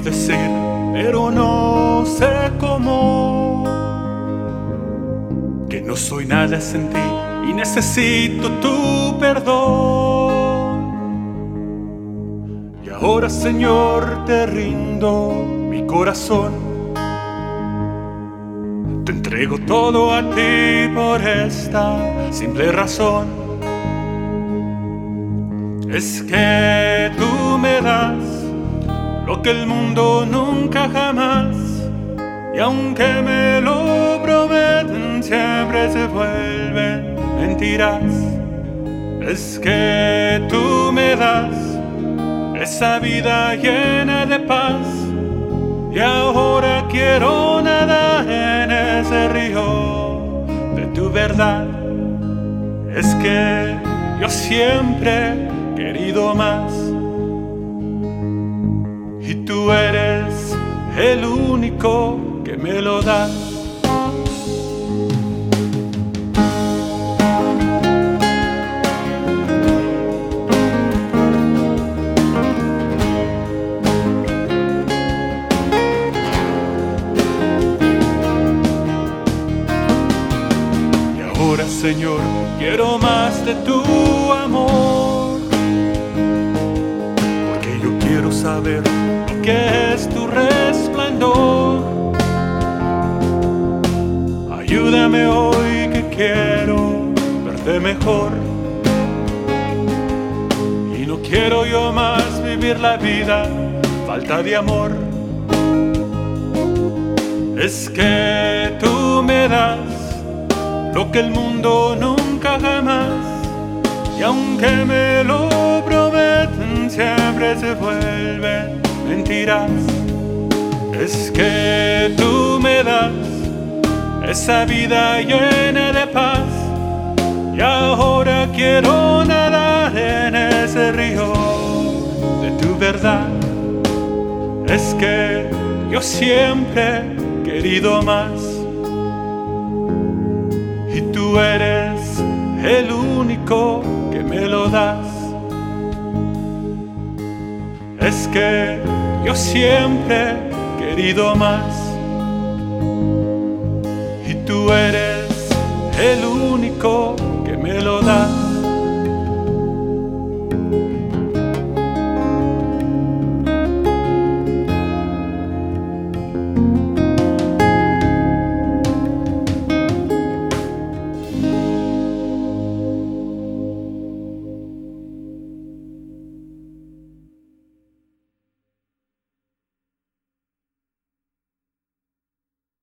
decir, pero no sé cómo. Que no soy nada sin ti y necesito tu perdón. Y ahora, Señor, te rindo mi corazón. Te entrego todo a ti por esta simple razón. Es que tú me das lo que el mundo nunca jamás, y aunque me lo prometen, siempre se vuelven mentiras. Es que tú me das esa vida llena de paz, y ahora quiero nadar en ese río de tu verdad. Es que yo siempre he querido más tú eres el único que me lo da. Y ahora, Señor, quiero más de tu amor, Ayúdame hoy que quiero verte mejor. Y no quiero yo más vivir la vida falta de amor. Es que tú me das lo que el mundo nunca jamás. Y aunque me lo prometen, siempre se vuelven mentiras. Es que tú me das esa vida llena de paz. Y ahora quiero nadar en ese río de tu verdad. Es que yo siempre he querido más. Y tú eres el único que me lo das. Es que yo siempre querido más.